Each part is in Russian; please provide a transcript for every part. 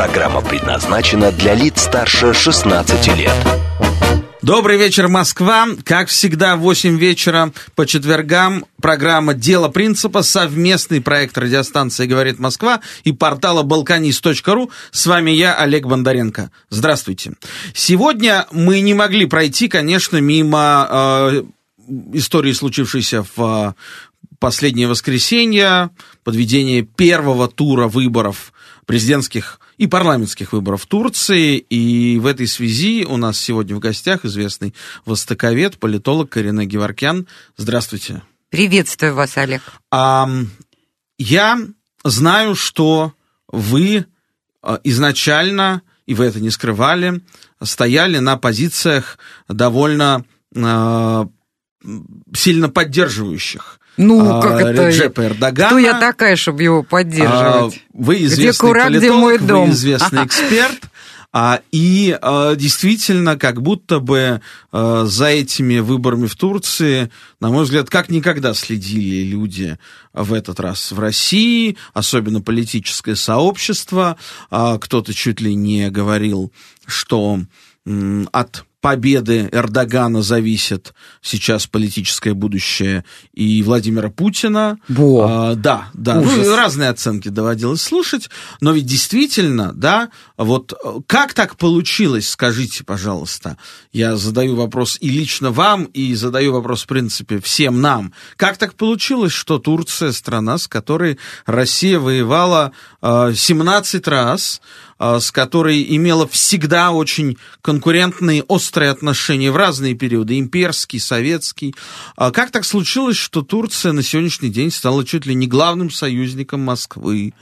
Программа предназначена для лиц старше 16 лет. Добрый вечер, Москва. Как всегда, в 8 вечера по четвергам программа «Дело принципа», совместный проект радиостанции «Говорит Москва» и портала «Балканист.ру». С вами я, Олег Бондаренко. Здравствуйте. Сегодня мы не могли пройти, конечно, мимо э, истории, случившейся в э, последнее воскресенье, подведение первого тура выборов президентских и парламентских выборов в Турции. И в этой связи у нас сегодня в гостях известный востоковед, политолог Карина Геворкян. Здравствуйте. Приветствую вас, Олег. А, я знаю, что вы а, изначально, и вы это не скрывали, стояли на позициях довольно э, сильно поддерживающих ну, а, как это? Реджепа Эрдогана. Кто я такая, чтобы его поддерживать? А, вы известный где курак, политолог, где мой дом? вы известный эксперт. А, и а, действительно, как будто бы а, за этими выборами в Турции, на мой взгляд, как никогда следили люди в этот раз в России, особенно политическое сообщество. А, кто-то чуть ли не говорил, что м, от победы Эрдогана зависит сейчас политическое будущее и Владимира Путина. Во. А, да, да. Ну, разные оценки доводилось слушать, но ведь действительно, да, вот как так получилось, скажите, пожалуйста. Я задаю вопрос и лично вам, и задаю вопрос, в принципе, всем нам. Как так получилось, что Турция, страна, с которой Россия воевала э, 17 раз, а, с которой имела всегда очень конкурентные, острые отношения в разные периоды, имперский, советский. А как так случилось, что Турция на сегодняшний день стала чуть ли не главным союзником Москвы,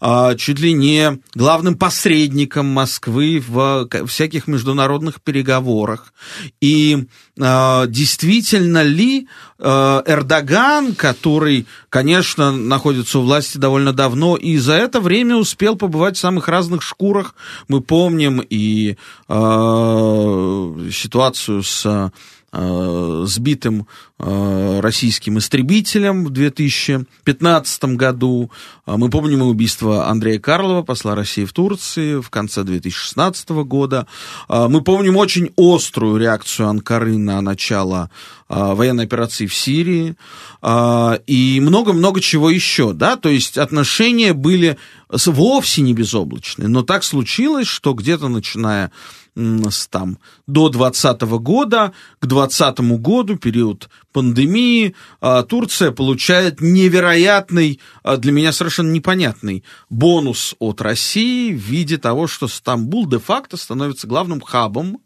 а, чуть ли не главным посредником Москвы в всяких международных переговорах? И действительно ли Эрдоган, который, конечно, находится у власти довольно давно, и за это время успел побывать в самых разных шкурах. Мы помним и э, ситуацию с э, сбитым э, российским истребителем в 2015 году. А мы помним убийство Андрея Карлова, посла России в Турции, в конце 2016 года. А мы помним очень острую реакцию Анкары на начало а, военной операции в Сирии и много-много чего еще, да, то есть отношения были вовсе не безоблачные, но так случилось, что где-то начиная там, до 2020 года, к 2020 году, период пандемии, а, Турция получает невероятный, а, для меня совершенно непонятный бонус от России в виде того, что Стамбул де-факто становится главным хабом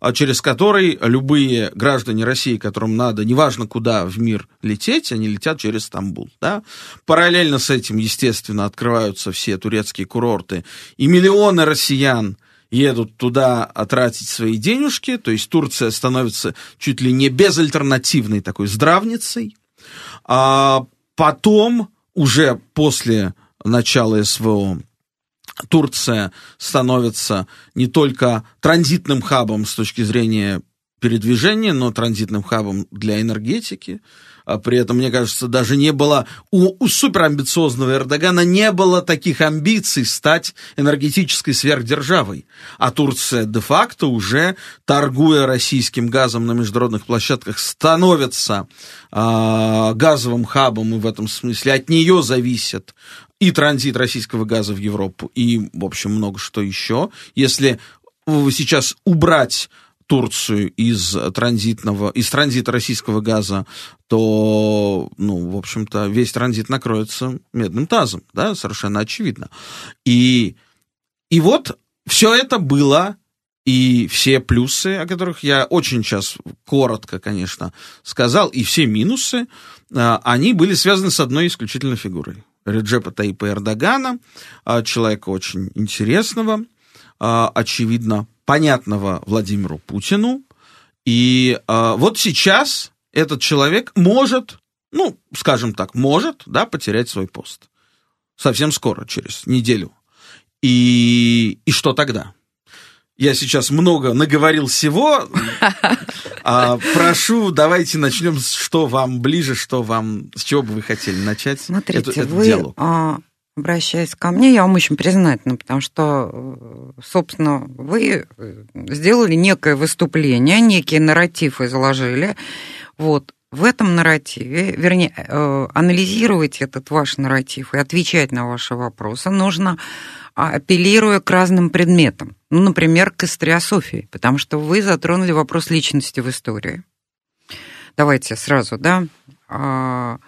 а, через который любые граждане России, которым надо, неважно куда в мир лететь, они летят через Стамбул. Да? Параллельно с этим, естественно, открываются все турецкие курорты, и миллионы россиян едут туда тратить свои денежки, то есть Турция становится чуть ли не безальтернативной такой здравницей. А потом, уже после начала СВО, Турция становится не только транзитным хабом с точки зрения передвижения, но транзитным хабом для энергетики. А при этом, мне кажется, даже не было у, у суперамбициозного Эрдогана не было таких амбиций стать энергетической сверхдержавой. А Турция де-факто уже, торгуя российским газом на международных площадках, становится э, газовым хабом, и в этом смысле от нее зависит и транзит российского газа в Европу, и, в общем, много что еще. Если сейчас убрать Турцию из транзитного, из транзита российского газа, то, ну, в общем-то, весь транзит накроется медным тазом, да, совершенно очевидно. И, и вот все это было, и все плюсы, о которых я очень сейчас коротко, конечно, сказал, и все минусы, а, они были связаны с одной исключительной фигурой. Реджепа Таипа Эрдогана, а, человека очень интересного, очевидно, понятного Владимиру Путину. И вот сейчас этот человек может, ну, скажем так, может, да, потерять свой пост. Совсем скоро, через неделю. И, и что тогда? Я сейчас много наговорил всего. А, прошу, давайте начнем, что вам ближе, что вам, с чего бы вы хотели начать Смотрите, этот, этот вы, диалог. А, обращаясь ко мне, я вам очень признательна, потому что, э, собственно, вы э, сделали некое выступление, некий нарратив изложили. Вот, в этом нарративе, вернее, э, анализировать этот ваш нарратив и отвечать на ваши вопросы нужно, а, апеллируя к разным предметам. Ну, например, к историософии, потому что вы затронули вопрос личности в истории. Давайте сразу, да. А,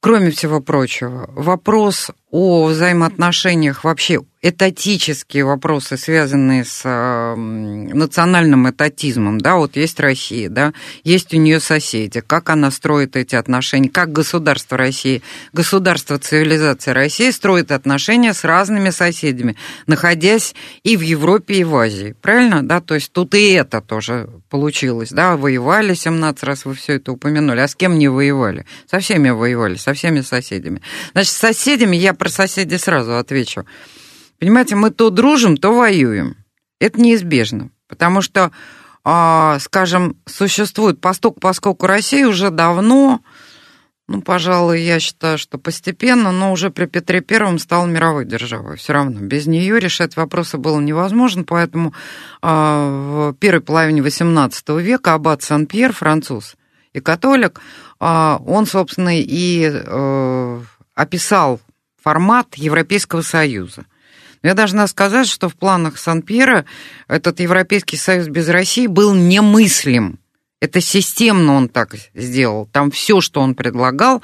кроме всего прочего, вопрос о взаимоотношениях вообще этатические вопросы, связанные с э, национальным этатизмом, да, вот есть Россия, да, есть у нее соседи, как она строит эти отношения, как государство России, государство цивилизации России строит отношения с разными соседями, находясь и в Европе, и в Азии, правильно, да, то есть тут и это тоже получилось, да, воевали 17 раз, вы все это упомянули, а с кем не воевали? Со всеми воевали, со всеми соседями. Значит, с соседями, я про соседей сразу отвечу, Понимаете, мы то дружим, то воюем. Это неизбежно, потому что, а, скажем, существует посток, поскольку Россия уже давно, ну, пожалуй, я считаю, что постепенно, но уже при Петре Первом стала мировой державой. Все равно без нее решать вопросы было невозможно, поэтому а, в первой половине XVIII века аббат Сан-Пьер, француз и католик, а, он, собственно, и э, описал формат Европейского Союза. Я должна сказать, что в планах Сан-Пьера этот Европейский Союз без России был немыслим. Это системно он так сделал. Там все, что он предлагал,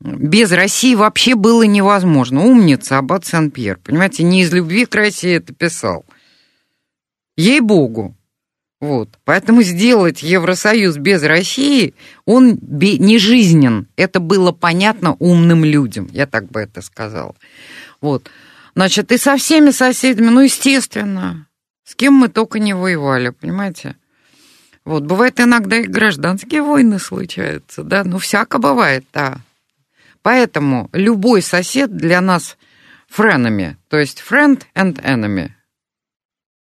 без России вообще было невозможно. Умница, Аббат Сан-Пьер. Понимаете, не из любви к России это писал. Ей-богу. Вот. Поэтому сделать Евросоюз без России, он не жизнен. Это было понятно умным людям, я так бы это сказала. Вот. Значит, и со всеми соседями, ну, естественно, с кем мы только не воевали, понимаете? Вот, бывает иногда и гражданские войны случаются, да, ну, всяко бывает, да. Поэтому любой сосед для нас френами, то есть friend and enemy.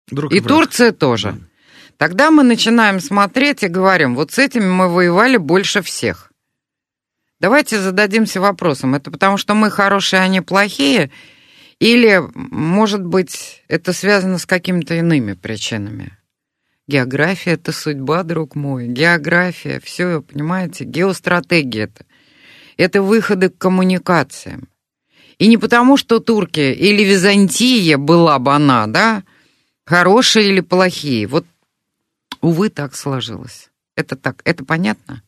Друг и, и Турция тоже. Да. Тогда мы начинаем смотреть и говорим, вот с этими мы воевали больше всех. Давайте зададимся вопросом, это потому что мы хорошие, а они плохие – или, может быть, это связано с какими-то иными причинами. География — это судьба, друг мой. География, все, понимаете, геостратегия это. Это выходы к коммуникациям. И не потому, что турки или Византия была бы она, да, хорошие или плохие. Вот, увы, так сложилось. Это так, это понятно?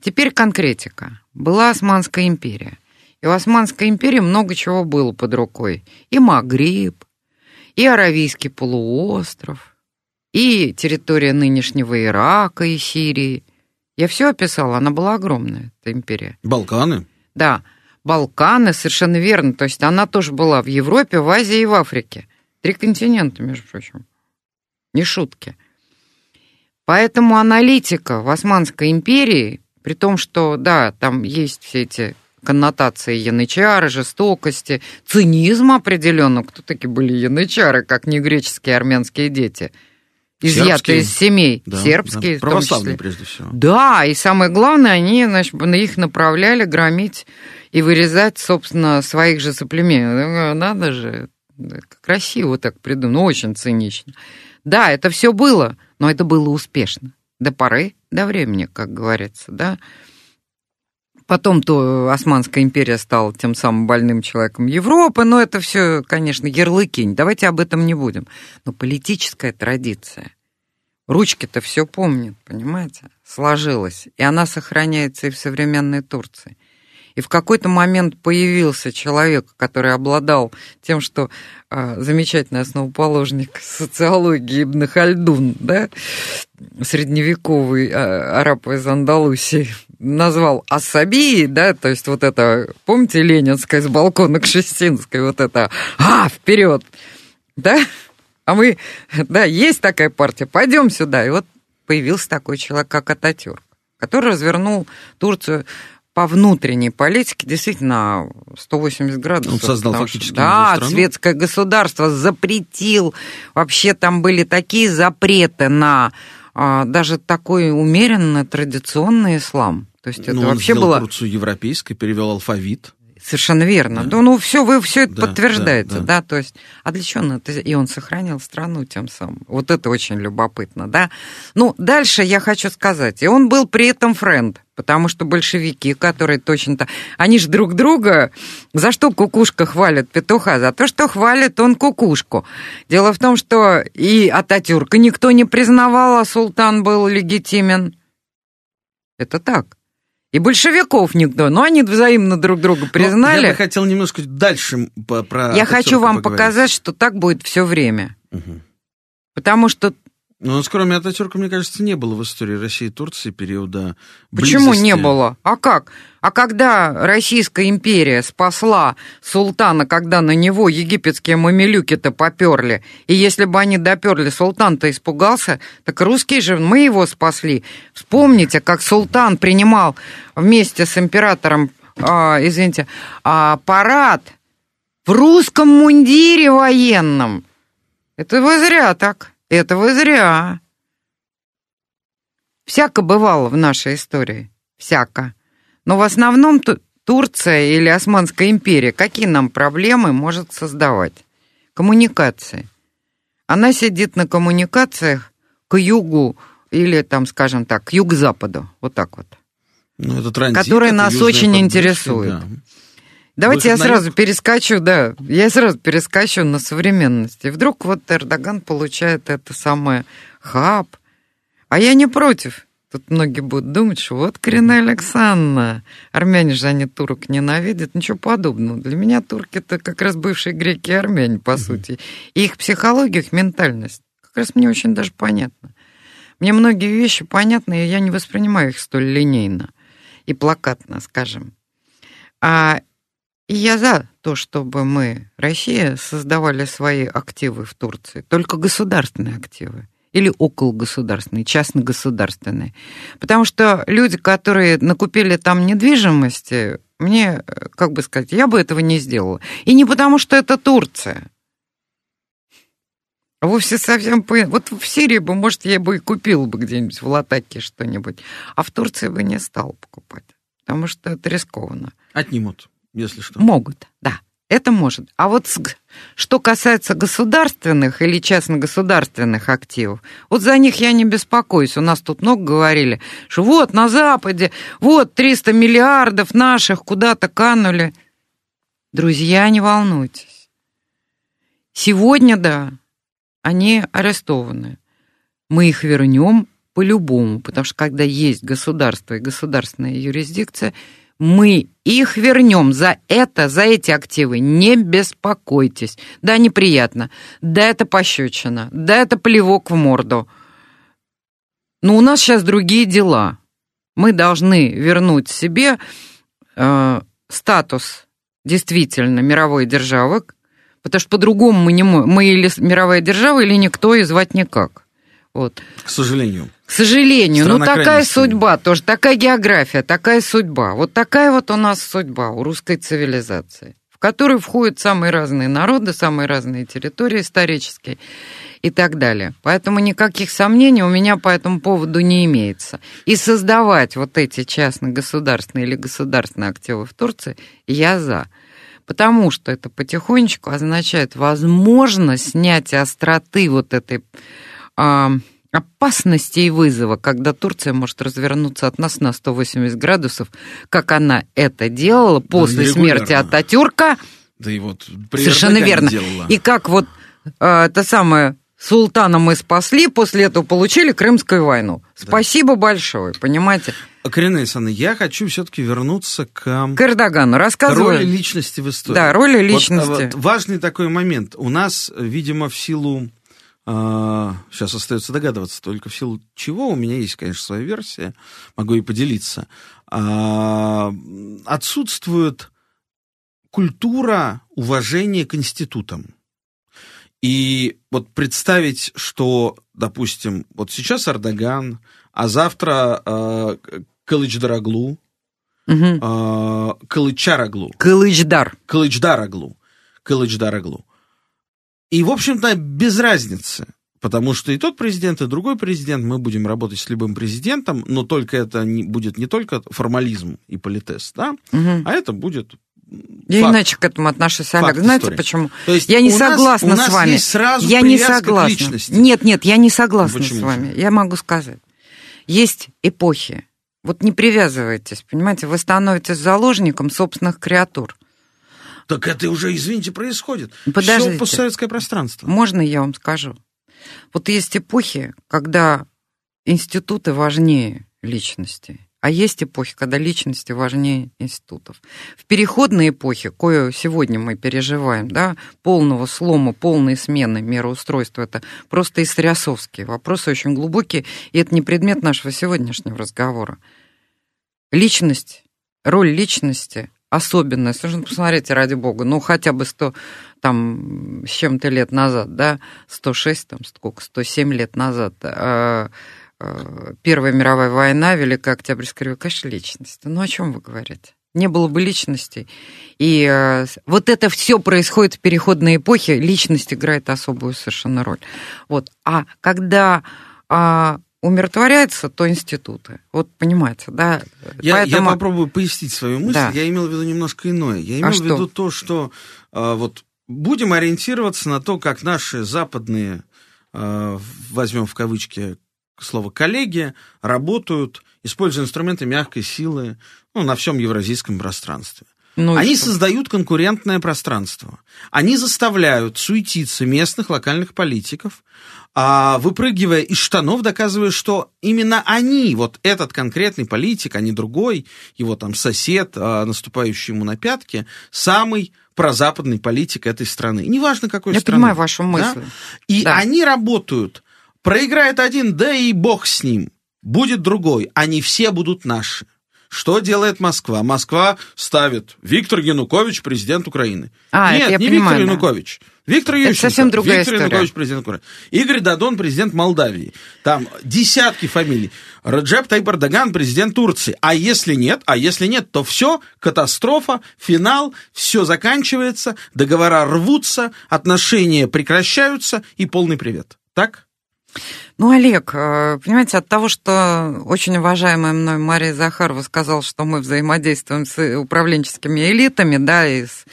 Теперь конкретика. Была Османская империя. И в Османской империи много чего было под рукой. И Магриб, и Аравийский полуостров, и территория нынешнего Ирака и Сирии. Я все описала, она была огромная, эта империя. Балканы? Да, Балканы, совершенно верно. То есть она тоже была в Европе, в Азии и в Африке. Три континента, между прочим. Не шутки. Поэтому аналитика в Османской империи, при том, что, да, там есть все эти коннотации янычары, жестокости, цинизм определенно. Кто такие были янычары, как не греческие армянские дети? Изъятые из семей, да, сербские. Да, православные, прежде всего. Да, и самое главное, они значит, их направляли громить и вырезать, собственно, своих же соплеменников. Надо же, красиво так придумано, очень цинично. Да, это все было, но это было успешно. До поры, до времени, как говорится, да. Потом то Османская империя стала тем самым больным человеком Европы, но это все, конечно, ярлыки. Давайте об этом не будем. Но политическая традиция. Ручки-то все помнят, понимаете? Сложилась. И она сохраняется и в современной Турции. И в какой-то момент появился человек, который обладал тем, что а, замечательный основоположник социологии Ибн Хальдун, да, средневековый а, араб из Андалусии, назвал Асаби, да, то есть вот это, помните, ленинская с балкона Кшестинской, вот это, а, вперед, да, А мы, да, есть такая партия, пойдем сюда. И вот появился такой человек, как Ататюрк, который развернул Турцию по внутренней политике действительно 180 градусов. Он создал фактически Да, страну. светское государство запретил. Вообще там были такие запреты на а, даже такой умеренно традиционный ислам. То есть это ну, вообще было... Турцию европейской, перевел алфавит. Совершенно верно. Да. Ну, все, вы все это да, подтверждаете, да, да. да. То есть, а для чего он это? И он сохранил страну тем самым. Вот это очень любопытно, да. Ну, дальше я хочу сказать. И он был при этом френд, потому что большевики, которые точно-то... Они же друг друга... За что кукушка хвалит петуха? За то, что хвалит он кукушку. Дело в том, что и Ататюрка никто не признавал, а султан был легитимен. Это так. И большевиков никто, но они взаимно друг друга признали. я бы хотел немножко дальше про... Я хочу вам поговорить. показать, что так будет все время. Угу. Потому что ну, у нас кроме Ататюрка, мне кажется, не было в истории России и Турции периода Почему близости. не было? А как? А когда Российская империя спасла султана, когда на него египетские мамилюки-то поперли, и если бы они доперли, султан-то испугался, так русские же, мы его спасли. Вспомните, как султан принимал вместе с императором, а, извините, а, парад в русском мундире военном. Это вы зря так. Это вы зря. Всяко бывало в нашей истории. Всяко. Но в основном Турция или Османская империя какие нам проблемы может создавать? Коммуникации. Она сидит на коммуникациях к югу или, там, скажем так, к юг-западу. Вот так вот. Ну, это транзит, которые нас очень интересуют. Да. Давайте Выход я сразу перескочу, да, я сразу перескочу на современность. И вдруг вот Эрдоган получает это самое хаб, а я не против. Тут многие будут думать, что вот коренная Александра, армяне же они турок ненавидят, ничего подобного. Для меня турки это как раз бывшие греки и армяне, по сути. И их психология, их ментальность как раз мне очень даже понятно. Мне многие вещи понятны, и я не воспринимаю их столь линейно и плакатно, скажем. А я за то, чтобы мы, Россия, создавали свои активы в Турции, только государственные активы или окологосударственные, частно-государственные. Потому что люди, которые накупили там недвижимости, мне, как бы сказать, я бы этого не сделала. И не потому, что это Турция. Вовсе совсем. Вот в Сирии бы, может, я бы и купил бы где-нибудь в Латаке что-нибудь, а в Турции бы не стал покупать, потому что это рискованно. Отнимут если что. Могут, да. Это может. А вот что касается государственных или частно-государственных активов, вот за них я не беспокоюсь. У нас тут много говорили, что вот на Западе, вот 300 миллиардов наших куда-то канули. Друзья, не волнуйтесь. Сегодня, да, они арестованы. Мы их вернем по-любому, потому что когда есть государство и государственная юрисдикция, мы их вернем за это, за эти активы. Не беспокойтесь. Да, неприятно. Да, это пощечина. Да, это плевок в морду. Но у нас сейчас другие дела. Мы должны вернуть себе э, статус действительно мировой державы, потому что по-другому мы не. Мы или мировая держава, или никто и звать никак. Вот. К сожалению. К сожалению, Страна ну такая судьба тоже, такая география, такая судьба. Вот такая вот у нас судьба у русской цивилизации, в которую входят самые разные народы, самые разные территории исторические и так далее. Поэтому никаких сомнений у меня по этому поводу не имеется. И создавать вот эти частно-государственные или государственные активы в Турции я за. Потому что это потихонечку означает возможность снятия остроты вот этой а, опасности и вызова, когда Турция может развернуться от нас на 180 градусов, как она это делала после да, смерти Ататюрка. Да и вот Совершенно верно. Делала. И как вот а, это самое султана мы спасли, после этого получили Крымскую войну. Спасибо да. большое, понимаете? Карина Исановна, я хочу все-таки вернуться к... К Эрдогану, рассказывай. роли личности в истории. Да, роли личности. Вот, вот, важный такой момент. У нас, видимо, в силу Сейчас а, остается догадываться, только в силу чего. У меня есть, конечно, своя версия, могу и поделиться. А, отсутствует культура уважения к институтам. И вот представить, что, допустим, вот сейчас Эрдоган, а завтра э, Кылыч-Дороглу, угу. э, Кылычараглу. Кылычдар. Кылычдараглу. Кылычдараглу. И, в общем-то, без разницы. Потому что и тот президент, и другой президент, мы будем работать с любым президентом, но только это не, будет не только формализм и политез, да, угу. а это будет я факт. иначе к этому отношусь, Олег. Факт Знаете истории. почему? То есть я не согласна нас, с вами. Есть сразу я не согласна. Нет, нет, я не согласна почему? с вами. Я могу сказать. Есть эпохи. Вот не привязывайтесь, понимаете, вы становитесь заложником собственных креатур. Так это уже, извините, происходит. Подождите. Все постсоветское пространство. Можно я вам скажу? Вот есть эпохи, когда институты важнее личности. А есть эпохи, когда личности важнее институтов. В переходной эпохе, кое сегодня мы переживаем, да, полного слома, полной смены мироустройства, это просто историосовские вопросы, очень глубокие, и это не предмет нашего сегодняшнего разговора. Личность, роль личности особенная. Нужно посмотреть, ради бога, ну, хотя бы 100, там, с чем-то лет назад, да, 106, там, сколько, 107 лет назад, а, Э, Первая мировая война, Великая Октябрьская революция, конечно, личности. Ну, о чем вы говорите? Не было бы личностей. И э, вот это все происходит в переходной эпохе, личность играет особую совершенно роль. Вот. А когда умиротворяются, то институты. Вот понимаете, да? Я, Поэтому... я попробую пояснить свою мысль. Да. Я имел в виду немножко иное. Я а имел а в виду то, что а, вот будем ориентироваться на то, как наши западные, а, возьмем в кавычки, слово коллеги, работают, используя инструменты мягкой силы ну, на всем евразийском пространстве. Ну, Они что? создают конкурентное пространство. Они заставляют суетиться местных локальных политиков, а, выпрыгивая из штанов, доказывая, что именно они, вот этот конкретный политик, а не другой, его там сосед, а, наступающий ему на пятки, самый прозападный политик этой страны. неважно, какой Я страны. Я понимаю вашу мысль. Да? И да. они работают Проиграет один, да и бог с ним. Будет другой, они все будут наши. Что делает Москва? Москва ставит Виктор Янукович, президент Украины. А, Нет, не понимаю, Виктор да. Янукович. Виктор Ющенко. Это совсем другая Виктор история. Янукович, президент Украины. Игорь Дадон, президент Молдавии. Там десятки фамилий. Раджеп Тайп Эрдоган, президент Турции. А если нет, а если нет, то все, катастрофа, финал, все заканчивается, договора рвутся, отношения прекращаются и полный привет. Так? Ну, Олег, э, понимаете, от того, что очень уважаемая мной Мария Захарова сказала, что мы взаимодействуем с управленческими элитами, да, и с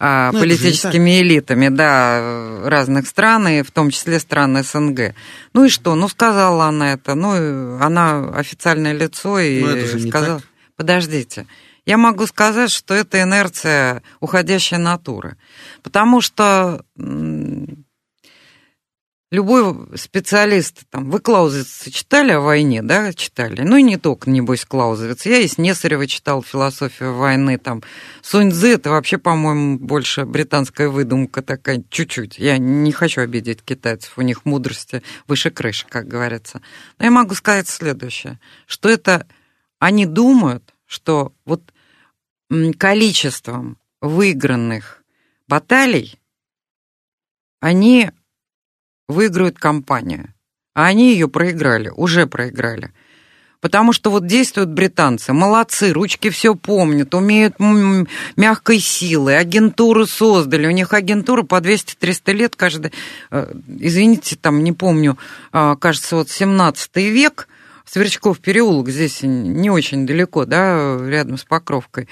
а, ну, политическими элитами, да, разных стран, и в том числе стран СНГ. Ну и что? Ну, сказала она это. Ну, она официальное лицо и Но это же сказала... Подождите. Я могу сказать, что это инерция уходящей натуры. Потому что любой специалист, там, вы Клаузевица читали о войне, да, читали? Ну и не только, небось, Клаузевиц. Я и Снесарева читал философию войны, там, Сунь Цзы, это вообще, по-моему, больше британская выдумка такая, чуть-чуть. Я не хочу обидеть китайцев, у них мудрости выше крыши, как говорится. Но я могу сказать следующее, что это они думают, что вот количеством выигранных баталий они выиграют компанию. А они ее проиграли, уже проиграли. Потому что вот действуют британцы, молодцы, ручки все помнят, умеют мягкой силой, агентуру создали, у них агентура по 200-300 лет каждый, э, извините, там, не помню, а, кажется, вот 17 век, Сверчков переулок здесь не очень далеко, да, рядом с Покровкой.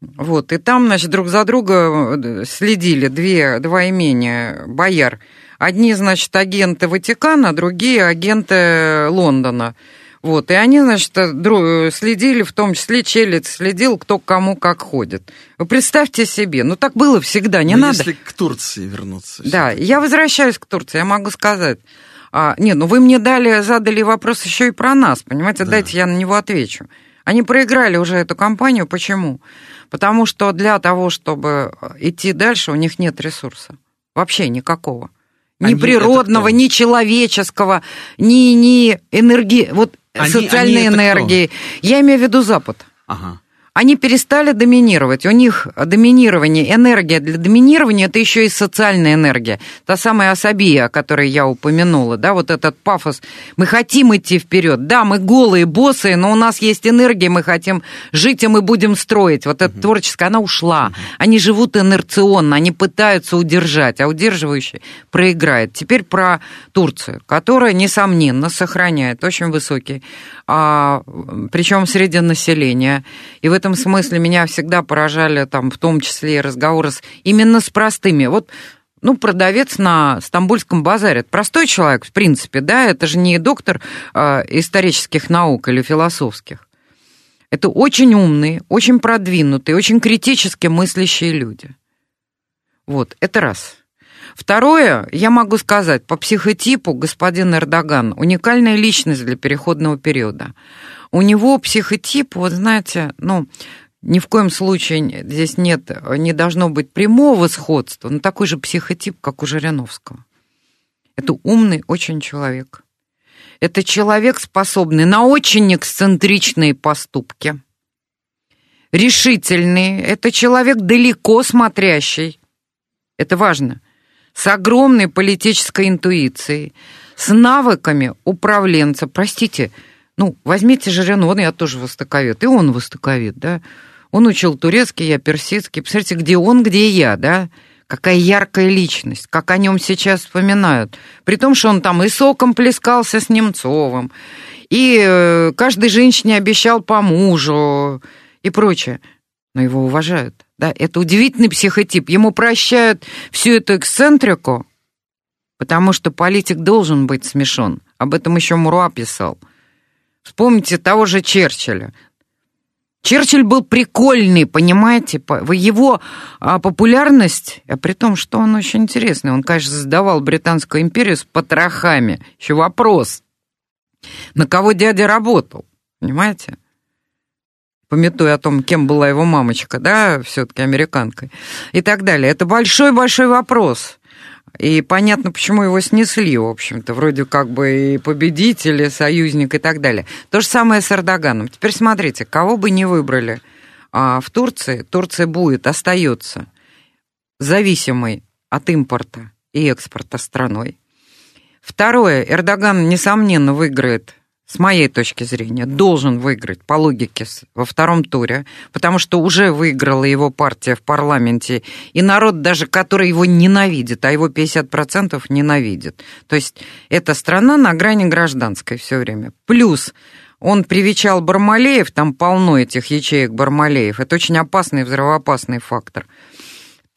Вот, и там, значит, друг за друга э, следили две, два имения бояр – Одни, значит, агенты Ватикана, другие агенты Лондона. Вот, и они, значит, следили, в том числе Челец следил, кто к кому как ходит. Вы представьте себе, ну так было всегда, не Но надо. если к Турции вернуться. Да, я возвращаюсь к Турции, я могу сказать. А, нет, ну вы мне дали, задали вопрос еще и про нас, понимаете, да. дайте я на него отвечу. Они проиграли уже эту кампанию, почему? Потому что для того, чтобы идти дальше, у них нет ресурса. Вообще никакого ни Они природного, ни человеческого, ни, ни энергии, вот Они, социальной Они энергии. Я имею в виду Запад. Ага. Они перестали доминировать. У них доминирование, энергия для доминирования – это еще и социальная энергия. Та самая особия, о которой я упомянула, да, вот этот пафос. Мы хотим идти вперед. Да, мы голые, боссы, но у нас есть энергия, мы хотим жить, и мы будем строить. Вот эта творческая, она ушла. Они живут инерционно, они пытаются удержать, а удерживающий проиграет. Теперь про Турцию, которая, несомненно, сохраняет очень высокий, а, причем среди населения. И в этом смысле меня всегда поражали, там, в том числе и разговоры с, именно с простыми. Вот ну, продавец на Стамбульском базаре. Это простой человек, в принципе, да, это же не доктор э, исторических наук или философских. Это очень умные, очень продвинутые, очень критически мыслящие люди. Вот, это раз. Второе, я могу сказать, по психотипу господин Эрдоган уникальная личность для переходного периода. У него психотип, вот знаете, ну, ни в коем случае здесь нет, не должно быть прямого сходства, но такой же психотип, как у Жириновского. Это умный очень человек. Это человек, способный на очень эксцентричные поступки. Решительный. Это человек далеко смотрящий. Это важно. С огромной политической интуицией. С навыками управленца. Простите, ну, возьмите Жирину, он я тоже востоковед, и он востоковед, да. Он учил турецкий, я персидский. Посмотрите, где он, где я, да. Какая яркая личность, как о нем сейчас вспоминают. При том, что он там и соком плескался с Немцовым, и э, каждой женщине обещал по мужу и прочее. Но его уважают. Да, это удивительный психотип. Ему прощают всю эту эксцентрику, потому что политик должен быть смешон. Об этом еще Муруа писал. Вспомните того же Черчилля. Черчилль был прикольный, понимаете, его а, популярность, а при том, что он очень интересный, он, конечно, создавал Британскую империю с потрохами. Еще вопрос, на кого дядя работал, понимаете? Пометуя о том, кем была его мамочка, да, все-таки американкой, и так далее. Это большой-большой вопрос. И понятно, почему его снесли, в общем-то, вроде как бы и победитель, союзник и так далее. То же самое с Эрдоганом. Теперь смотрите, кого бы не выбрали а, в Турции, Турция будет, остается зависимой от импорта и экспорта страной. Второе, Эрдоган, несомненно, выиграет с моей точки зрения, должен выиграть по логике во втором туре, потому что уже выиграла его партия в парламенте, и народ даже, который его ненавидит, а его 50% ненавидит. То есть эта страна на грани гражданской все время. Плюс он привечал Бармалеев, там полно этих ячеек Бармалеев, это очень опасный взрывоопасный фактор –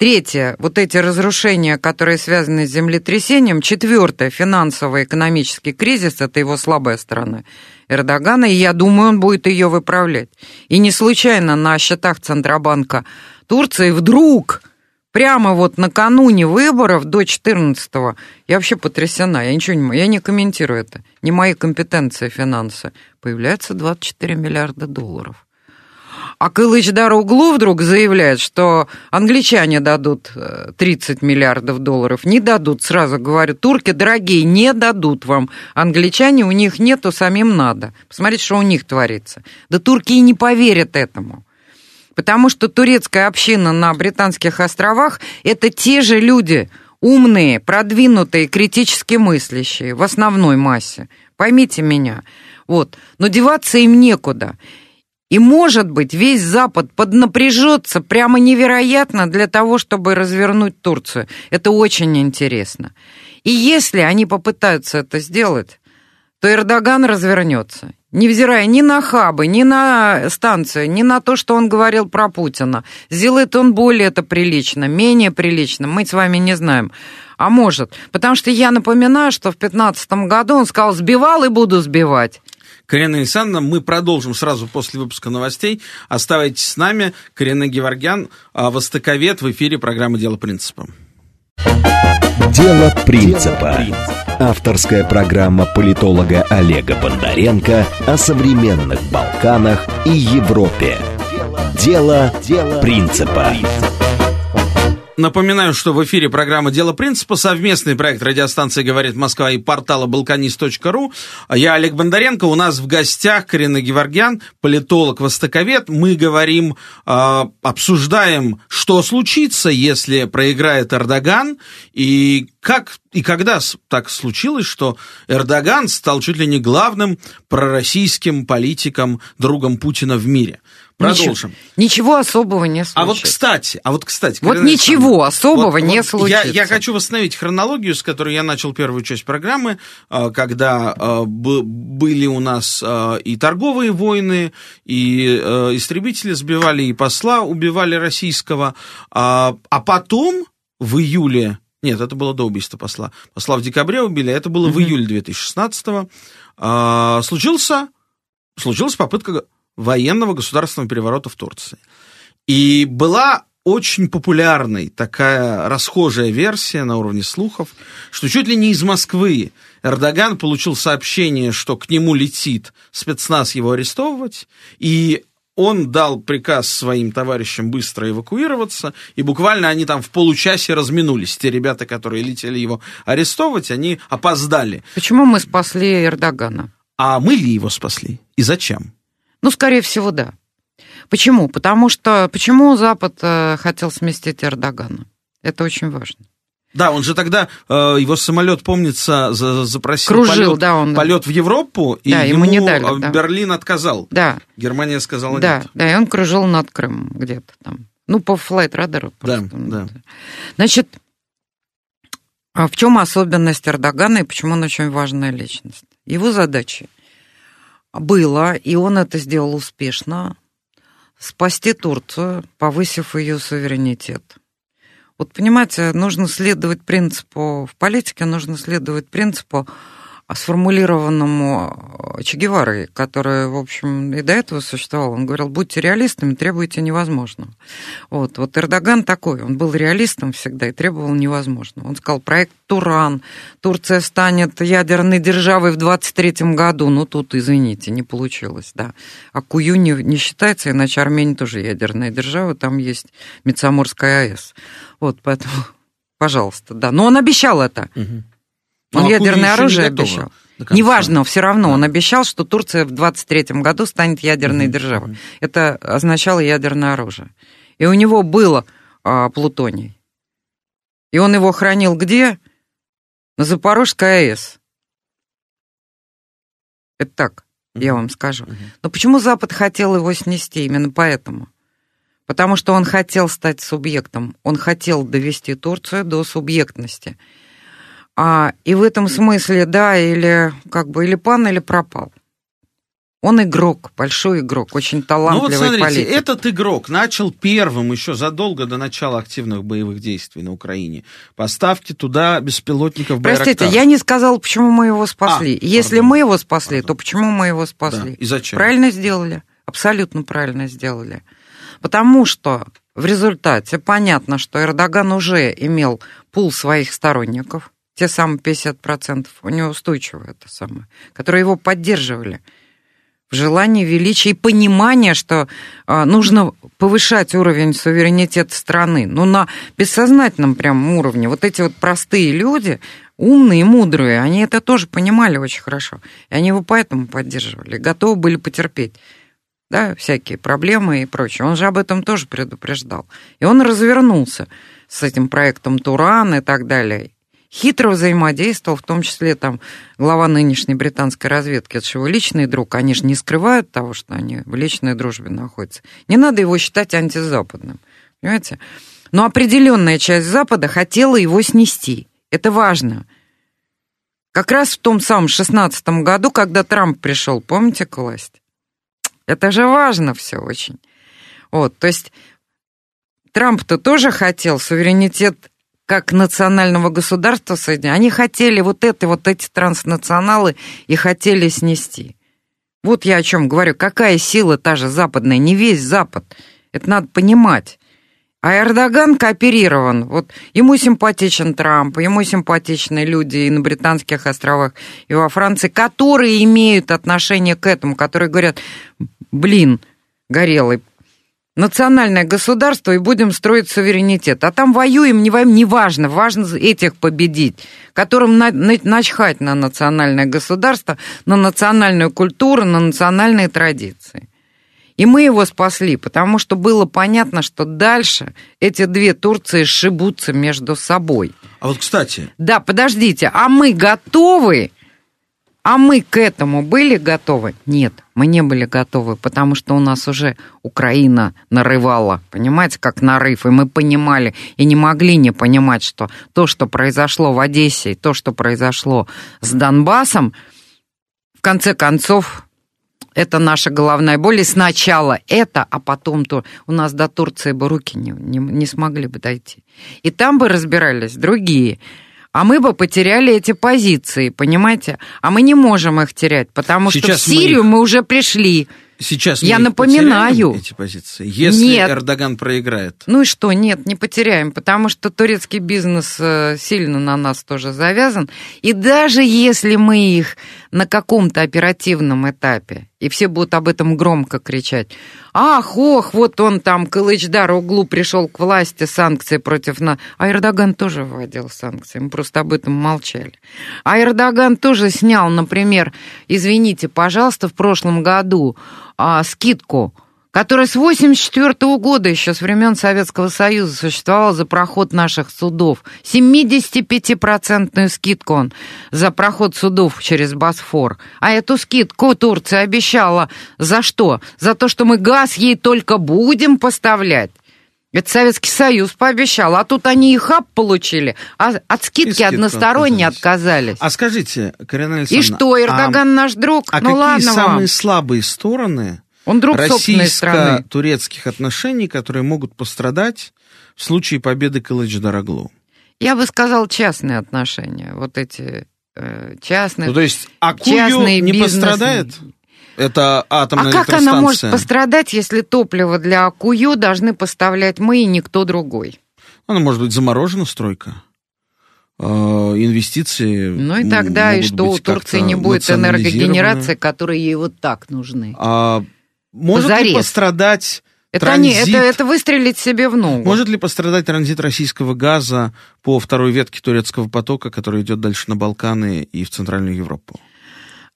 Третье, вот эти разрушения, которые связаны с землетрясением. Четвертое, финансово-экономический кризис, это его слабая сторона Эрдогана, и я думаю, он будет ее выправлять. И не случайно на счетах Центробанка Турции вдруг, прямо вот накануне выборов до 14-го, я вообще потрясена, я ничего не я не комментирую это, не мои компетенции финансы, появляется 24 миллиарда долларов. А Кылыч Даруглу вдруг заявляет, что англичане дадут 30 э, миллиардов долларов. Не дадут, сразу говорю. Турки, дорогие, не дадут вам. Англичане, у них нету, самим надо. Посмотрите, что у них творится. Да турки и не поверят этому. Потому что турецкая община на Британских островах – это те же люди, умные, продвинутые, критически мыслящие, в основной массе. Поймите меня. Вот. Но деваться им некуда. И, может быть, весь Запад поднапряжется прямо невероятно для того, чтобы развернуть Турцию. Это очень интересно. И если они попытаются это сделать, то Эрдоган развернется. Невзирая ни на хабы, ни на станцию, ни на то, что он говорил про Путина. Сделает он более это прилично, менее прилично, мы с вами не знаем. А может. Потому что я напоминаю, что в 2015 году он сказал, сбивал и буду сбивать. Карина Александровна, мы продолжим сразу после выпуска новостей. Оставайтесь с нами. Карина Геворгян, а, востоковед в эфире программы «Дело принципа». «Дело принципа». Авторская программа политолога Олега Бондаренко о современных Балканах и Европе. «Дело, Дело принципа». принципа. Напоминаю, что в эфире программа «Дело принципа», совместный проект радиостанции «Говорит Москва» и портала «Балканист.ру». Я Олег Бондаренко, у нас в гостях Карина Геворгян, политолог, востоковед. Мы говорим, э, обсуждаем, что случится, если проиграет Эрдоган, и как и когда так случилось, что Эрдоган стал чуть ли не главным пророссийским политиком, другом Путина в мире. Продолжим. Ничего, ничего особого не случится. А вот, кстати, а вот, кстати... Вот ничего особого вот, не вот случится. Я, я хочу восстановить хронологию, с которой я начал первую часть программы, а, когда а, были у нас а, и торговые войны, и истребители сбивали, и посла убивали российского, а потом в июле нет, это было до убийства посла. Посла в декабре убили, а это было mm-hmm. в июле 2016-го. А, случился, случилась попытка военного государственного переворота в Турции. И была очень популярной такая расхожая версия на уровне слухов, что чуть ли не из Москвы Эрдоган получил сообщение, что к нему летит спецназ его арестовывать, и он дал приказ своим товарищам быстро эвакуироваться, и буквально они там в получасе разминулись. Те ребята, которые летели его арестовывать, они опоздали. Почему мы спасли Эрдогана? А мы ли его спасли? И зачем? Ну, скорее всего, да. Почему? Потому что почему Запад э, хотел сместить Эрдогана? Это очень важно. Да, он же тогда, э, его самолет, помнится, запросил Кружил, полет, да, он... полет в Европу, и да, ему, ему не дали, да. Берлин отказал. Да. Германия сказала да, нет. Да, и он кружил над Крымом где-то там. Ну, по флайт-радару просто. Да, да. Значит, а в чем особенность Эрдогана и почему он очень важная личность? Его задачей было, и он это сделал успешно, спасти Турцию, повысив ее суверенитет – вот понимаете, нужно следовать принципу, в политике нужно следовать принципу, сформулированному Че Геварой, который, в общем, и до этого существовал. Он говорил, будьте реалистами, требуйте невозможного. Вот, вот Эрдоган такой, он был реалистом всегда и требовал невозможного. Он сказал, проект Туран, Турция станет ядерной державой в 23 году. Ну, тут, извините, не получилось, да. А Кую не, не считается, иначе Армения тоже ядерная держава, там есть Мецаморская АЭС. Вот, поэтому, пожалуйста, да. Но он обещал это. Угу. Он ну, ядерное оружие не обещал. Неважно, все равно да. он обещал, что Турция в 23-м году станет ядерной mm державой. Это означало ядерное оружие. И у него было а, плутоний. И он его хранил где? На Запорожской АЭС. Это так, mm я вам скажу. mm Но почему Запад хотел его снести? Именно поэтому. Потому что он хотел стать субъектом. Он хотел довести Турцию до субъектности. А, и в этом смысле, да, или как бы или пан, или пропал. Он игрок, большой игрок, очень талантливый Ну вот смотрите, политик. этот игрок начал первым еще задолго до начала активных боевых действий на Украине. Поставки туда беспилотников Простите, Байрактар. я не сказал, почему мы его спасли. А, Если пардон, мы его спасли, пардон. то почему мы его спасли? Да. И зачем? Правильно сделали, абсолютно правильно сделали. Потому что в результате понятно, что Эрдоган уже имел пул своих сторонников, те самые 50%, у него устойчивое это самое, которые его поддерживали в желании величия и понимания, что э, нужно повышать уровень суверенитета страны. Но на бессознательном прям уровне вот эти вот простые люди, умные и мудрые, они это тоже понимали очень хорошо. И они его поэтому поддерживали, готовы были потерпеть да, всякие проблемы и прочее. Он же об этом тоже предупреждал. И он развернулся с этим проектом Туран и так далее хитро взаимодействовал, в том числе там глава нынешней британской разведки, это же его личный друг, они же не скрывают того, что они в личной дружбе находятся. Не надо его считать антизападным, понимаете? Но определенная часть Запада хотела его снести. Это важно. Как раз в том самом шестнадцатом году, когда Трамп пришел, помните, к власти? Это же важно все очень. Вот, то есть Трамп-то тоже хотел суверенитет как национального государства Соединенных, они хотели вот это, вот эти транснационалы и хотели снести. Вот я о чем говорю. Какая сила та же западная, не весь Запад. Это надо понимать. А Эрдоган кооперирован. Вот ему симпатичен Трамп, ему симпатичны люди и на Британских островах, и во Франции, которые имеют отношение к этому, которые говорят, блин, Горелый, национальное государство и будем строить суверенитет. А там воюем, не воюем, не важно, важно этих победить, которым на, на, начхать на национальное государство, на национальную культуру, на национальные традиции. И мы его спасли, потому что было понятно, что дальше эти две Турции сшибутся между собой. А вот, кстати... Да, подождите, а мы готовы а мы к этому были готовы? Нет, мы не были готовы, потому что у нас уже Украина нарывала, понимаете, как нарыв, и мы понимали, и не могли не понимать, что то, что произошло в Одессе, и то, что произошло с Донбассом, в конце концов, это наша головная боль. И сначала это, а потом то. У нас до Турции бы руки не, не, не смогли бы дойти. И там бы разбирались другие а мы бы потеряли эти позиции, понимаете? А мы не можем их терять, потому Сейчас что в Сирию мы, их... мы уже пришли. Сейчас я напоминаю эти позиции. Если нет. Эрдоган проиграет. Ну и что? Нет, не потеряем, потому что турецкий бизнес э, сильно на нас тоже завязан. И даже если мы их на каком-то оперативном этапе, и все будут об этом громко кричать, ах, ох, вот он там, Кылычдар, углу пришел к власти, санкции против нас. А Эрдоган тоже вводил санкции, мы просто об этом молчали. А Эрдоган тоже снял, например, извините, пожалуйста, в прошлом году а, скидку, которая с 1984 года, еще с времен Советского Союза, существовала за проход наших судов. 75-процентную скидку он за проход судов через Босфор. А эту скидку Турция обещала за что? За то, что мы газ ей только будем поставлять. Это Советский Союз пообещал, а тут они и хаб получили, а от скидки односторонне отказались. А скажите, Карина Александровна... И что, Эрдоган а, наш друг? А ну какие ладно самые вам. слабые стороны Он друг российско-турецких отношений, которые могут пострадать в случае победы Кылыч-Дороглу? Я бы сказал частные отношения, вот эти э, частные. Ну, то есть Акую не бизнес... пострадает? Это атомная А как она может пострадать, если топливо для Акую должны поставлять мы и никто другой? Она может быть заморожена, стройка. Э, инвестиции. Ну и тогда, и что у Турции не будет энергогенерации, которые ей вот так нужны. А может Позарез. ли пострадать это, транзит, не, это, это выстрелить себе в ногу. Может ли пострадать транзит российского газа по второй ветке турецкого потока, который идет дальше на Балканы и в Центральную Европу?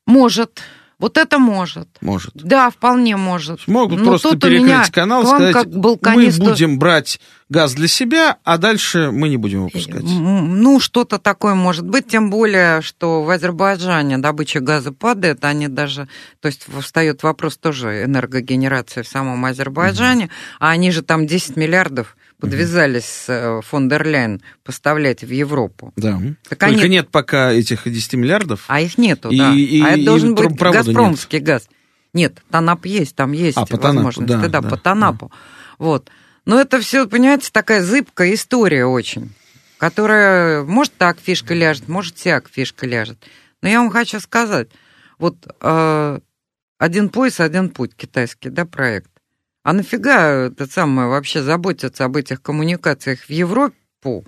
Может. Вот это может. Может. Да, вполне может. Могут Но просто перекрыть канал и сказать, как балканисту... мы будем брать газ для себя, а дальше мы не будем выпускать. Ну, что-то такое может быть, тем более, что в Азербайджане добыча газа падает, они даже, то есть встает вопрос тоже энергогенерации в самом Азербайджане, угу. а они же там 10 миллиардов подвязались с э, фон дер Ляйен поставлять в Европу. Да. Так Только они... нет пока этих 10 миллиардов. А их нету, и, да. И, а это должен быть газпромский нет. газ. Нет, Танап есть, там есть а, по возможность. Да, да, да, по Танапу. Да. Вот. Но это все, понимаете, такая зыбкая история очень, которая, может, так фишка ляжет, может, сяк фишка ляжет. Но я вам хочу сказать, вот э, один пояс, один путь китайский, да, проект. А нафига это самое вообще заботиться об этих коммуникациях в Европу,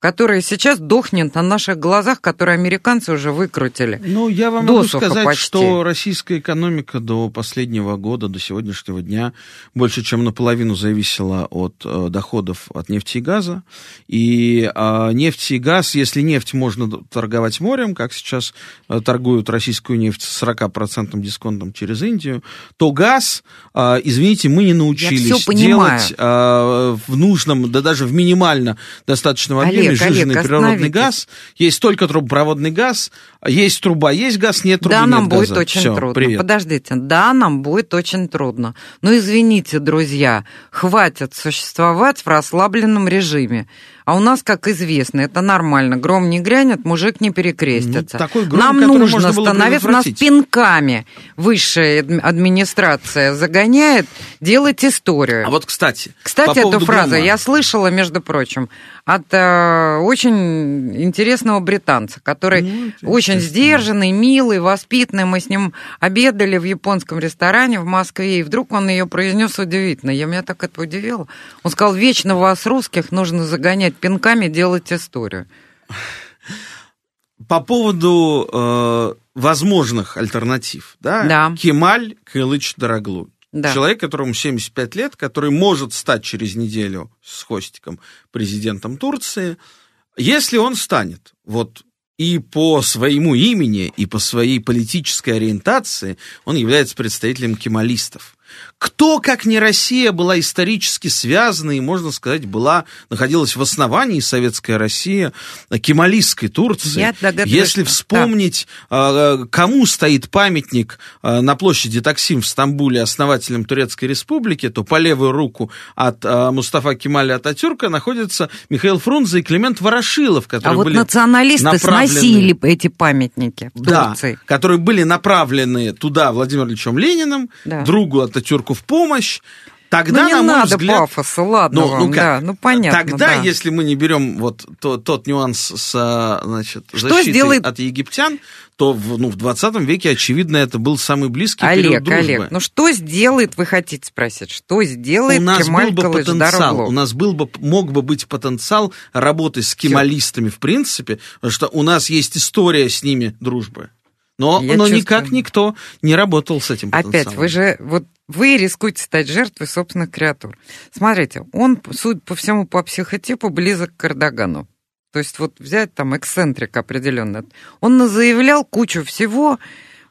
которая сейчас дохнет на наших глазах, которые американцы уже выкрутили. Ну, я вам могу сказать, почти. что российская экономика до последнего года, до сегодняшнего дня, больше чем наполовину зависела от э, доходов от нефти и газа. И э, нефть и газ, если нефть можно торговать морем, как сейчас э, торгуют российскую нефть с 40% дисконтом через Индию, то газ, э, извините, мы не научились делать э, в нужном, да даже в минимально достаточном объеме Олег, жиженый Олег, природный газ. Есть только трубопроводный газ, есть труба, есть газ, нет трубы, Да, нет нам будет газа. очень Все, трудно. Привет. Подождите, да, нам будет очень трудно. Но извините, друзья, хватит существовать в расслабленном режиме. А у нас, как известно, это нормально. Гром не грянет, мужик не перекрестится. Ну, такой гром, Нам нужно становиться, нас пинками высшая администрация загоняет делать историю. А вот, кстати, Кстати, эту фразу грома. я слышала, между прочим, от э, очень интересного британца, который ну, очень сдержанный, милый, воспитанный. Мы с ним обедали в японском ресторане в Москве, и вдруг он ее произнес удивительно. Я меня так это удивило. Он сказал, вечно вас, русских, нужно загонять пинками делать историю. По поводу э, возможных альтернатив, да? Да. Кемаль Кылыч Дороглу. Да. Человек, которому 75 лет, который может стать через неделю с хвостиком президентом Турции, если он станет, вот и по своему имени, и по своей политической ориентации он является представителем кемалистов. Кто, как не Россия, была исторически связана и, можно сказать, была, находилась в основании советская Россия, кемалистской Турции. Если вспомнить, да. кому стоит памятник а, на площади Таксим в Стамбуле основателем Турецкой Республики, то по левую руку от а, Мустафа Кемаля Ататюрка находится Михаил Фрунзе и Климент Ворошилов, которые а вот были националисты направлены... сносили эти памятники в Турции. Да, которые были направлены туда Владимиром Ильичем Лениным, да. другу Ататюрка Ататюрку в помощь, Тогда, ну, не на мой надо взгляд, пафоса, ладно ну, вам, ну, как, да, ну понятно. Тогда, да. если мы не берем вот то, тот нюанс с а, значит, Что защитой сделает... от египтян, то в, ну, в 20 веке, очевидно, это был самый близкий Олег, период дружбы. Олег, ну что сделает, вы хотите спросить, что сделает у нас Кемаль был бы потенциал, У нас был бы, мог бы быть потенциал работы с кемалистами, в принципе, потому что у нас есть история с ними дружбы. Но, но никак никто не работал с этим потенциалом. Опять, вы же вот вы рискуете стать жертвой собственных креатур. Смотрите, он, судя по всему, по психотипу близок к Эрдогану. То есть вот взять там эксцентрик определенно. Он заявлял кучу всего,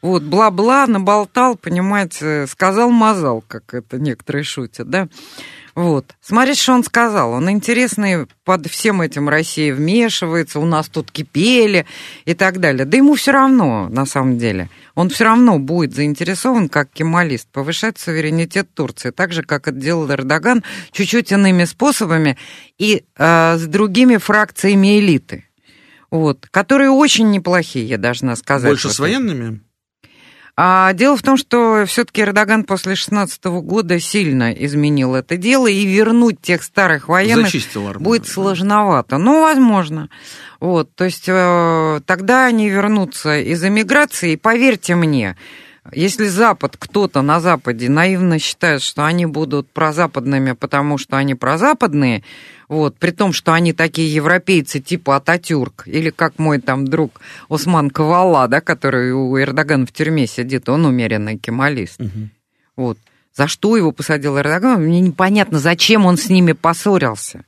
вот, бла-бла, наболтал, понимаете, сказал мазал, как это некоторые шутят, да. Вот. Смотрите, что он сказал. Он интересный под всем этим Россия вмешивается, у нас тут кипели и так далее. Да ему все равно, на самом деле. Он все равно будет заинтересован, как кемалист, повышать суверенитет Турции, так же, как это делал Эрдоган, чуть-чуть иными способами и э, с другими фракциями элиты. Вот, которые очень неплохие, я должна сказать. Больше с военными? А дело в том, что все-таки Эрдоган после 16 года сильно изменил это дело, и вернуть тех старых военных будет сложновато. Но возможно. Вот, то есть э, тогда они вернутся из эмиграции, и поверьте мне, если Запад, кто-то на Западе наивно считает, что они будут прозападными, потому что они прозападные, вот, при том, что они такие европейцы типа Ататюрк, или как мой там друг Осман Кавала, да, который у Эрдогана в тюрьме сидит, он умеренный кемалист. Угу. Вот. За что его посадил Эрдоган, мне непонятно, зачем он с ними поссорился.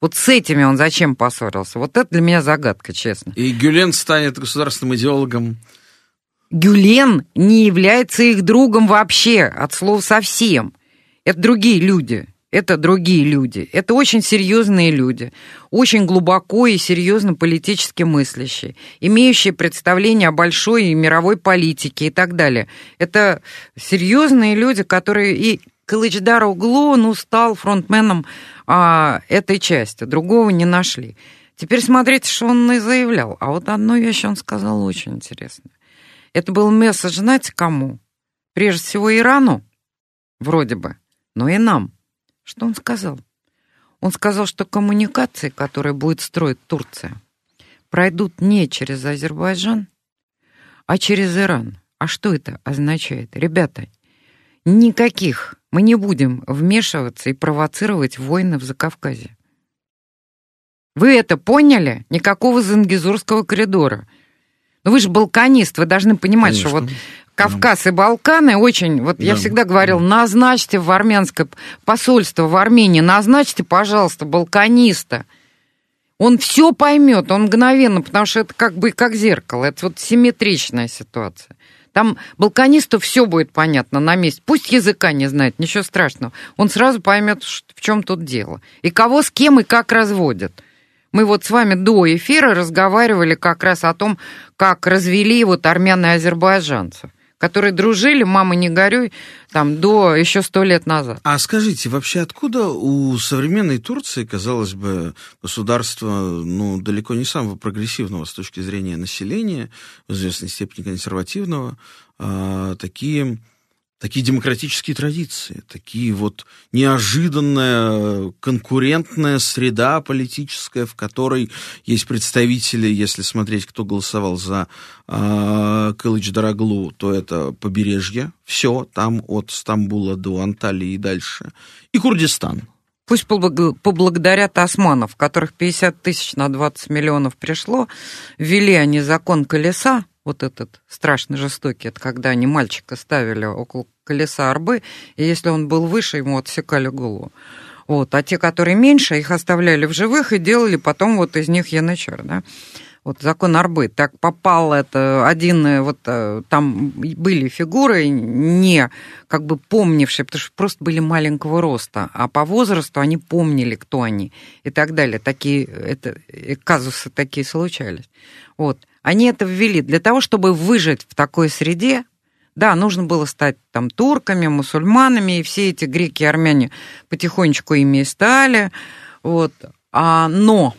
Вот с этими он зачем поссорился? Вот это для меня загадка, честно. И Гюлен станет государственным идеологом. Гюлен не является их другом вообще, от слова совсем. Это другие люди это другие люди. Это очень серьезные люди, очень глубоко и серьезно политически мыслящие, имеющие представление о большой и мировой политике и так далее. Это серьезные люди, которые и Кылычдар Углу, ну, стал фронтменом а, этой части, другого не нашли. Теперь смотрите, что он и заявлял. А вот одну вещь он сказал очень интересно. Это был месседж, знаете, кому? Прежде всего Ирану, вроде бы, но и нам – что он сказал? Он сказал, что коммуникации, которые будет строить Турция, пройдут не через Азербайджан, а через Иран. А что это означает? Ребята, никаких мы не будем вмешиваться и провоцировать войны в Закавказье. Вы это поняли? Никакого зангизурского коридора. Но ну, вы же балканист, вы должны понимать, Конечно. что вот Кавказ и Балканы очень, вот да. я всегда говорил, назначьте в армянское посольство в Армении, назначьте, пожалуйста, балканиста. Он все поймет, он мгновенно, потому что это как бы как зеркало, это вот симметричная ситуация. Там балканисту все будет понятно на месте. Пусть языка не знает, ничего страшного. Он сразу поймет, в чем тут дело. И кого с кем и как разводят. Мы вот с вами до эфира разговаривали как раз о том, как развели вот армян и азербайджанцев которые дружили, мама, не горюй, там, до еще сто лет назад. А скажите, вообще откуда у современной Турции, казалось бы, государства, ну, далеко не самого прогрессивного с точки зрения населения, в известной степени консервативного, а, такие такие демократические традиции, такие вот неожиданная конкурентная среда политическая, в которой есть представители, если смотреть, кто голосовал за э, Кылыч Дороглу, то это побережье, все, там от Стамбула до Анталии и дальше, и Курдистан. Пусть поблагодарят османов, которых 50 тысяч на 20 миллионов пришло, ввели они закон колеса, вот этот страшно жестокий, это когда они мальчика ставили около колеса арбы, и если он был выше, ему отсекали голову. Вот. А те, которые меньше, их оставляли в живых и делали потом вот из них янычар, да вот закон Арбы, так попал это один, э, вот э, там были фигуры, не как бы помнившие, потому что просто были маленького роста, а по возрасту они помнили, кто они и так далее. Такие это, казусы такие случались. Вот. Они это ввели для того, чтобы выжить в такой среде, да, нужно было стать там турками, мусульманами, и все эти греки и армяне потихонечку ими и стали. Вот. А, но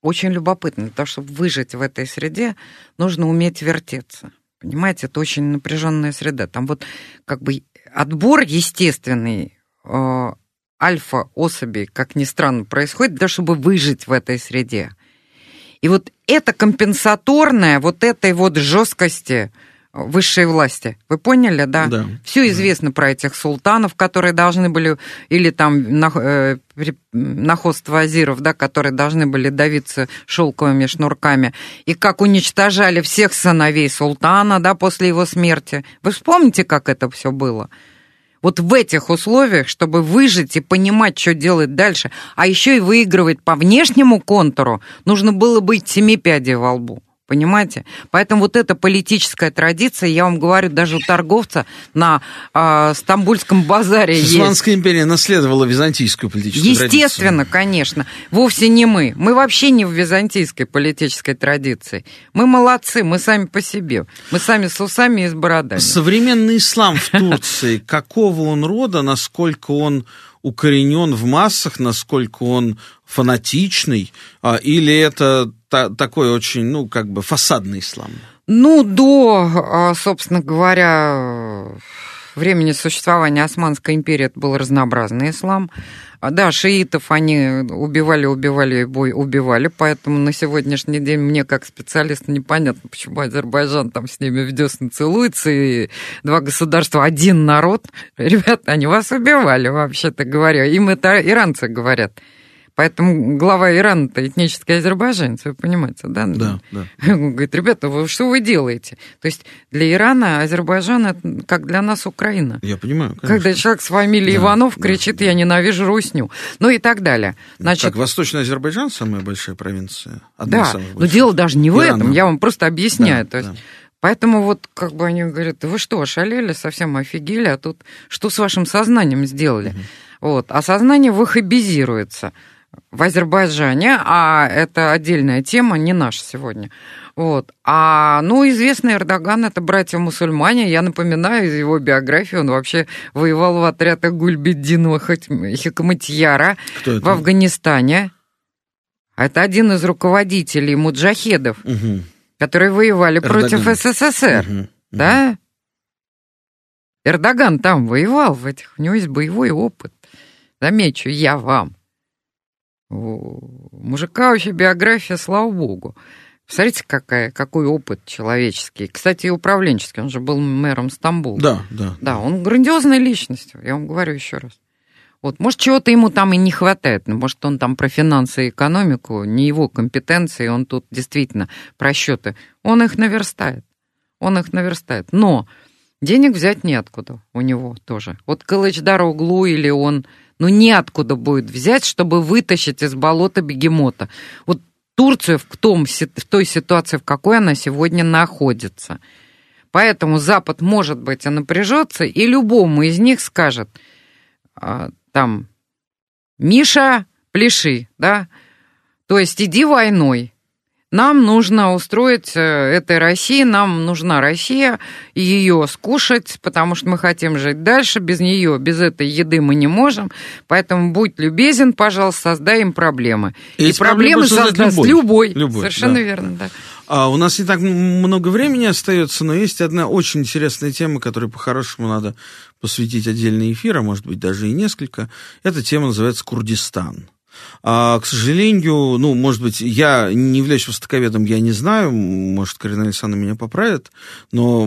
очень любопытно. Для того, чтобы выжить в этой среде, нужно уметь вертеться. Понимаете, это очень напряженная среда. Там вот как бы отбор естественный э, альфа-особей, как ни странно, происходит для того, чтобы выжить в этой среде. И вот это компенсаторное вот этой вот жесткости высшей власти. Вы поняли, да? Да. Все известно да. про этих султанов, которые должны были, или там на, э, находство азиров, да, которые должны были давиться шелковыми шнурками, и как уничтожали всех сыновей султана, да, после его смерти. Вы вспомните, как это все было? Вот в этих условиях, чтобы выжить и понимать, что делать дальше, а еще и выигрывать по внешнему контуру, нужно было быть семи пядей во лбу. Понимаете? Поэтому вот эта политическая традиция, я вам говорю, даже у торговца на э, Стамбульском базаре Османская империя наследовала византийскую политическую Естественно, традицию. Естественно, конечно. Вовсе не мы. Мы вообще не в византийской политической традиции. Мы молодцы, мы сами по себе. Мы сами с усами и с бородами. Современный ислам в Турции, какого он рода, насколько он укоренен в массах, насколько он фанатичный, а, или это та, такой очень, ну, как бы фасадный ислам? Ну, до, а, собственно говоря, времени существования Османской империи это был разнообразный ислам. А, да, шиитов они убивали, убивали, бой убивали, поэтому на сегодняшний день мне как специалисту непонятно, почему Азербайджан там с ними в десны целуется, и два государства, один народ. Ребята, они вас убивали, вообще-то говоря. Им это иранцы говорят. Поэтому глава Ирана-то этнический азербайджанец, вы понимаете, да? Да, да. Он говорит, ребята, вы, что вы делаете? То есть для Ирана Азербайджан это как для нас Украина. Я понимаю, конечно. Когда человек с фамилией да, Иванов кричит, да. я ненавижу русню. Ну и так далее. Значит, как Восточный Азербайджан самая большая провинция? Одна да, но дело даже не в Ирана. этом, я вам просто объясняю. Да, То есть, да. Поэтому вот как бы они говорят, вы что, ошалели, совсем офигели, а тут что с вашим сознанием сделали? Угу. Вот. А сознание выхабизируется в Азербайджане, а это отдельная тема, не наша сегодня. Вот. А, ну, известный Эрдоган – это братья-мусульмане. Я напоминаю, из его биографии он вообще воевал в отрядах Гульбеддинова Хикматьяра в Афганистане. Это один из руководителей муджахедов, угу. которые воевали Эрдоган. против СССР. Угу. Да? Эрдоган там воевал, в этих, у него есть боевой опыт. Замечу я вам. У мужика вообще биография, слава богу. Посмотрите, какая, какой опыт человеческий. Кстати, и управленческий. Он же был мэром Стамбула. Да, да. Да, он грандиозная личность, я вам говорю еще раз. Вот, может, чего-то ему там и не хватает. Может, он там про финансы и экономику, не его компетенции, он тут действительно про счеты. Он их наверстает. Он их наверстает. Но денег взять неоткуда у него тоже. Вот Калычдар углу или он ну, неоткуда будет взять, чтобы вытащить из болота бегемота. Вот Турцию в, том, в той ситуации, в какой она сегодня находится. Поэтому Запад, может быть, и напряжется, и любому из них скажет, а, там, Миша, пляши, да, то есть иди войной, нам нужно устроить э, этой России, нам нужна Россия, и ее скушать, потому что мы хотим жить дальше, без нее, без этой еды мы не можем, поэтому будь любезен, пожалуйста, создай им проблемы. И, и проблемы создаст любой. любой. любой. Совершенно да. верно, да. А у нас не так много времени остается, но есть одна очень интересная тема, которой по-хорошему надо посвятить отдельный эфир, а может быть даже и несколько. Эта тема называется Курдистан. А, к сожалению, ну, может быть, я не являюсь востоковедом, я не знаю, может, Карина Александровна меня поправит, но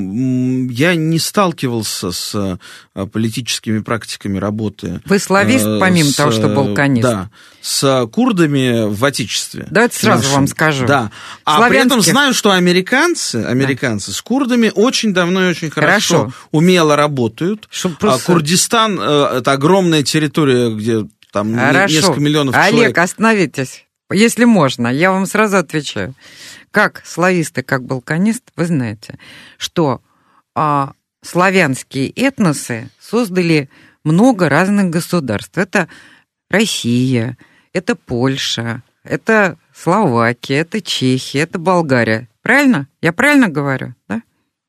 я не сталкивался с а, политическими практиками работы. Вы славист, а, помимо с, того, что балканист? Да, с курдами в Отечестве. Давайте сразу нашим. вам скажу. Да. А Славянских... при этом знаю, что американцы, американцы да. с курдами очень давно и очень хорошо, хорошо. умело работают. Просто... А Курдистан э, это огромная территория, где там Хорошо. несколько миллионов Олег, человек. Олег, остановитесь, если можно, я вам сразу отвечаю. Как слависты, как балканист, вы знаете, что а, славянские этносы создали много разных государств. Это Россия, это Польша, это Словакия, это Чехия, это Болгария. Правильно? Я правильно говорю, да?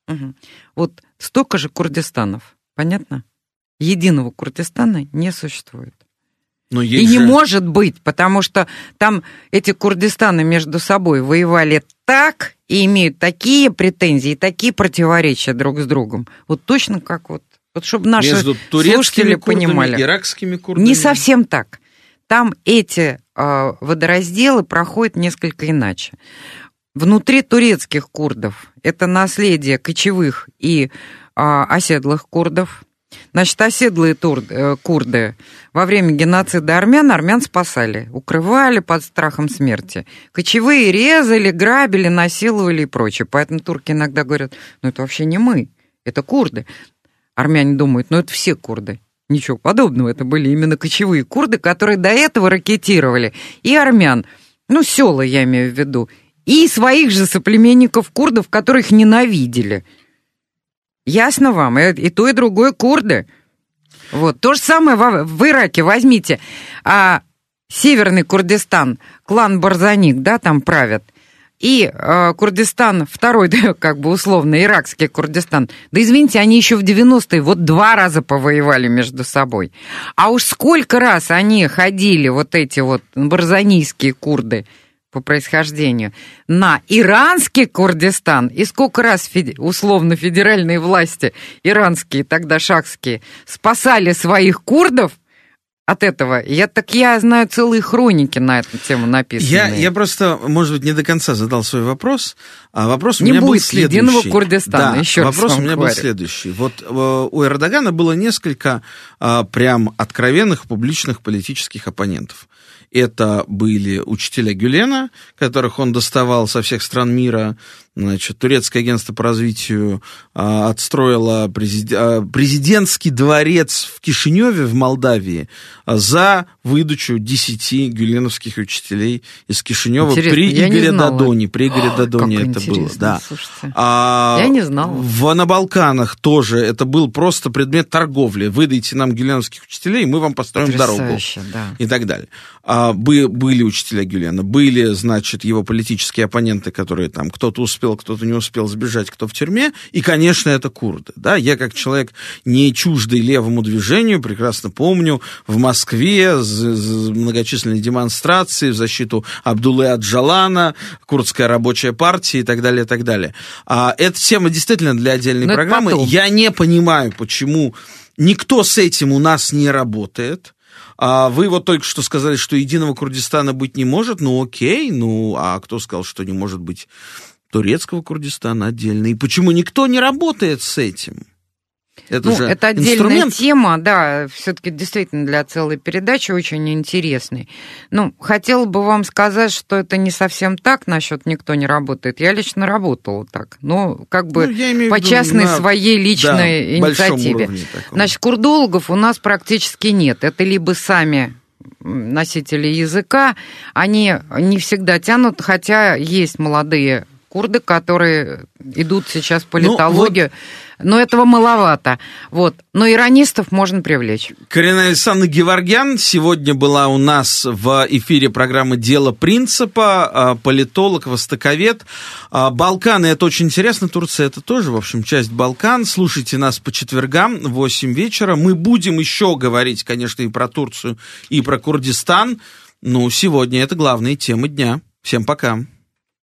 Угу. Вот столько же Курдистанов, понятно? Единого Курдистана не существует. Но и же... не может быть, потому что там эти Курдистаны между собой воевали так и имеют такие претензии, такие противоречия друг с другом. Вот точно как вот, вот чтобы наши между слушатели курдами, понимали. иракскими курдами. Не совсем так. Там эти э, водоразделы проходят несколько иначе. Внутри турецких курдов это наследие кочевых и э, оседлых курдов, Значит, оседлые тур, э, курды во время геноцида армян армян спасали, укрывали под страхом смерти. Кочевые резали, грабили, насиловали и прочее. Поэтому турки иногда говорят, ну это вообще не мы, это курды. Армяне думают, ну это все курды. Ничего подобного, это были именно кочевые курды, которые до этого ракетировали. И армян, ну села я имею в виду, и своих же соплеменников курдов, которых ненавидели – Ясно вам? И, и то, и другое курды. Вот. То же самое в, в Ираке. Возьмите. А Северный Курдистан, клан Барзаник, да, там правят. И э, Курдистан, второй, да, как бы условно, иракский Курдистан. Да извините, они еще в 90-е вот два раза повоевали между собой. А уж сколько раз они ходили, вот эти вот барзанийские курды, по происхождению, на иранский Курдистан. И сколько раз условно федеральные власти, иранские, тогда шахские, спасали своих курдов от этого. Я так я знаю целые хроники на эту тему написаны. Я, я просто, может быть, не до конца задал свой вопрос. А вопрос не у меня будет был следующий. единого Курдистана, да, еще вопрос раз у меня говорю. был следующий. Вот э, у Эрдогана было несколько а, прям откровенных публичных политических оппонентов. Это были учителя Гюлена, которых он доставал со всех стран мира, Значит, турецкое агентство по развитию а, отстроило президи... а, президентский дворец в Кишиневе в Молдавии а, за выдачу 10 гюленовских учителей из Кишинева Интересно, при Игоре Дадоне. При Игоре О, Дадоне это было. Да. А, я не знал. В, на Балканах тоже это был просто предмет торговли. Выдайте нам гюленовских учителей, мы вам построим дорогу. Да. И так далее. А, бы, были учителя Гюлена, были, значит, его политические оппоненты, которые там кто-то успел успел, кто-то не успел сбежать, кто в тюрьме. И, конечно, это курды. Да? Я, как человек не чуждый левому движению, прекрасно помню, в Москве многочисленные демонстрации в защиту Абдулы Аджалана, Курдская рабочая партия и так далее, и так далее. А, эта тема действительно для отдельной Но программы. Я не понимаю, почему никто с этим у нас не работает. А вы вот только что сказали, что единого Курдистана быть не может. Ну окей, ну а кто сказал, что не может быть турецкого Курдистана отдельно. И почему никто не работает с этим? Это ну, же это отдельная инструмент. тема, да, все-таки действительно для целой передачи очень интересной. Ну, хотела бы вам сказать, что это не совсем так, насчет никто не работает. Я лично работала так, но как бы ну, по частной на... своей личной да, инициативе. Значит, курдологов у нас практически нет. Это либо сами носители языка, они не всегда тянут, хотя есть молодые курды, которые идут сейчас в политологию. Ну, вот... Но этого маловато. Вот. Но иронистов можно привлечь. Карина Александровна Геворгян сегодня была у нас в эфире программы «Дело принципа», а, политолог, востоковед. А, Балканы – это очень интересно, Турция – это тоже, в общем, часть Балкан. Слушайте нас по четвергам в 8 вечера. Мы будем еще говорить, конечно, и про Турцию, и про Курдистан. Ну, сегодня это главные темы дня. Всем пока.